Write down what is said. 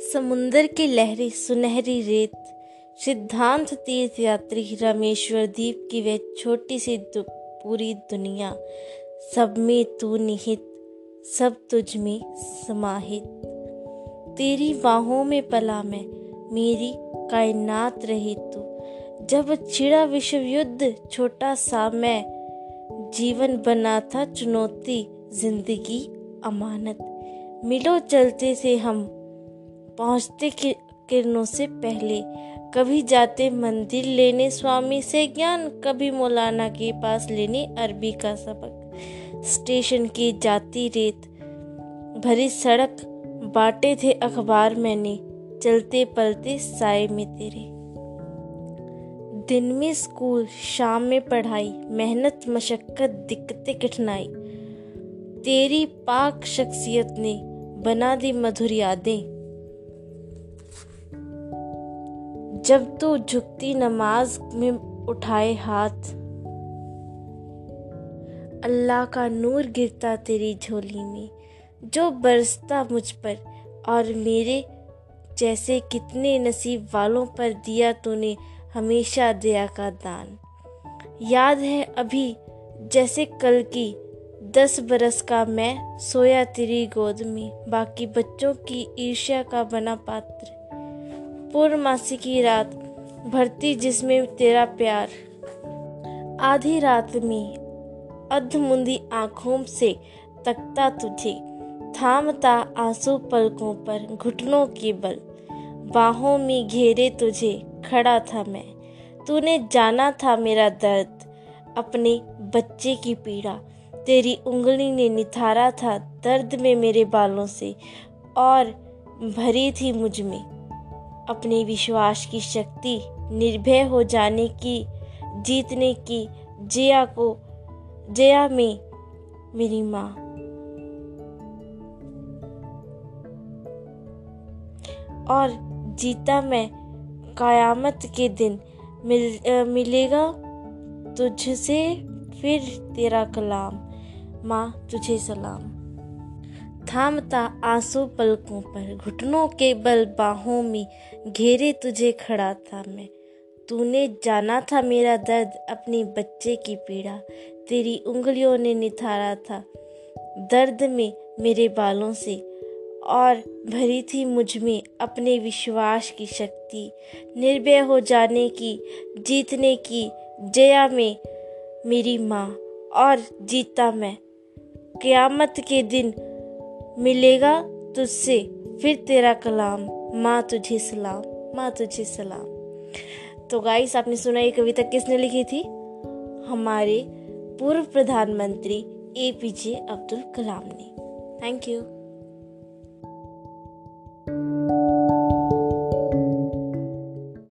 समुंदर की लहरी, सुनहरी रेत, सिद्धांत तीर्थ यात्री रामेश्वर द्वीप की वह छोटी सी पूरी दुनिया, सब में तू निहित, सब तुझ में समाहित। तेरी बाहों में पला मैं, मेरी कायनात रही तू। जब छिड़ा विश्व युद्ध छोटा सा मैं, जीवन बना था चुनौती, ज़िंदगी अमानत। मिलो चलते से हम पहुँचते किरणों से पहले। कभी जाते मंदिर लेने, स्वामी से ज्ञान, कभी मौलाना के पास लेने, अरबी का सबक। स्टेशन की जाती रेत, भरी सड़क, बांटे थे अखबार मैंने, चलते पलते साय में तेरे। दिन में स्कूल, शाम में पढ़ाई, मेहनत, मशक्कत, दिक्कतें, कठिनाई। तेरी पाक शख्सियत ने बना दी मधुर यादें। जब तू झुकती नमाज़ में उठाए हाथ, अल्लाह का नूर गिरता तेरी झोली में। जो बरसता मुझ पर और मेरे जैसे कितने नसीब वालों पर दिया तूने हमेशा दया का दान। याद है अभी जैसे कल की दस बरस का मैं सोया तेरी गोद में, बाकी बच्चों की ईर्ष्या का बना पात्र। पूर्णमासी की रात भरती जिसमें तेरा प्यार। आधी रात में अधमुंदी आँखों से तकता तुझे। थामता आँसू पलकों पर घुटनों के बल। बाहों में घेरे तुझे खड़ा था मैं। तूने जाना था मेरा दर्द, अपने बच्चे की पीड़ा। तेरी उंगली ने निथारा था दर्द में मेरे बालों से, और भरी थी मुझमें। अपने विश्वास की शक्ति निर्भय हो जाने की, जीतने की जया को, जया में मेरी माँ। और जीता मैं कयामत के दिन मिल मिलेगा तुझसे फिर तेरा कलाम। माँ, तुझे सलाम। थामता आँसू पलकों पर, घुटनों के बल बाहों में घेरे तुझे खड़ा था मैं। तूने जाना था मेरा दर्द अपने बच्चे की पीड़ा, तेरी उंगलियों ने निथारा था दर्द में मेरे बालों से, और भरी थी मुझमें अपने विश्वास की शक्ति। निर्भय हो जाने की, जीतने की जया में मेरी माँ, और जीता मैं। क़यामत के दिन मिलेगा तुझसे, फिर तेरा कलाम, माँ तुझे सलाम, माँ तुझे सलाम। तो गाइस आपने सुना ये कविता किसने लिखी थी? हमारे पूर्व प्रधानमंत्री ए पी जे अब्दुल कलाम ने। Thank you